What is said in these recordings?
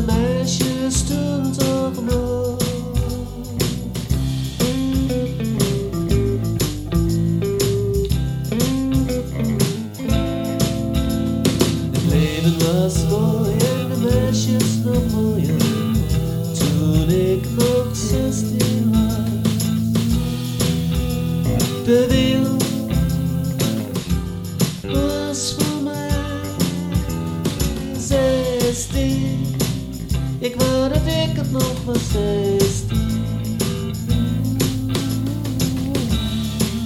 de meisjes toen toch mooi? Het leven was mooi en de meisjes nog mooier toen ik nog zestien was. Ik wou dat ik het nog was zestien.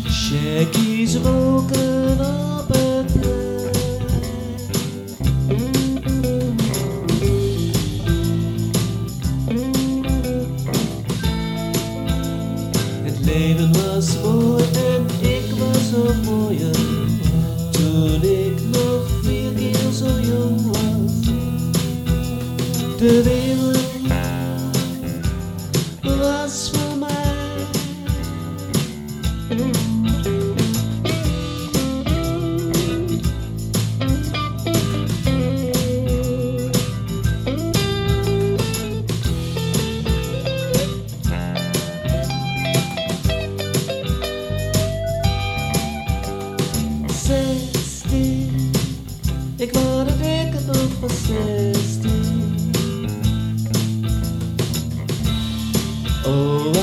Checkies roken op het plein. Het leven was mooi en ik was nog mooier Ik word er dikker door Oh.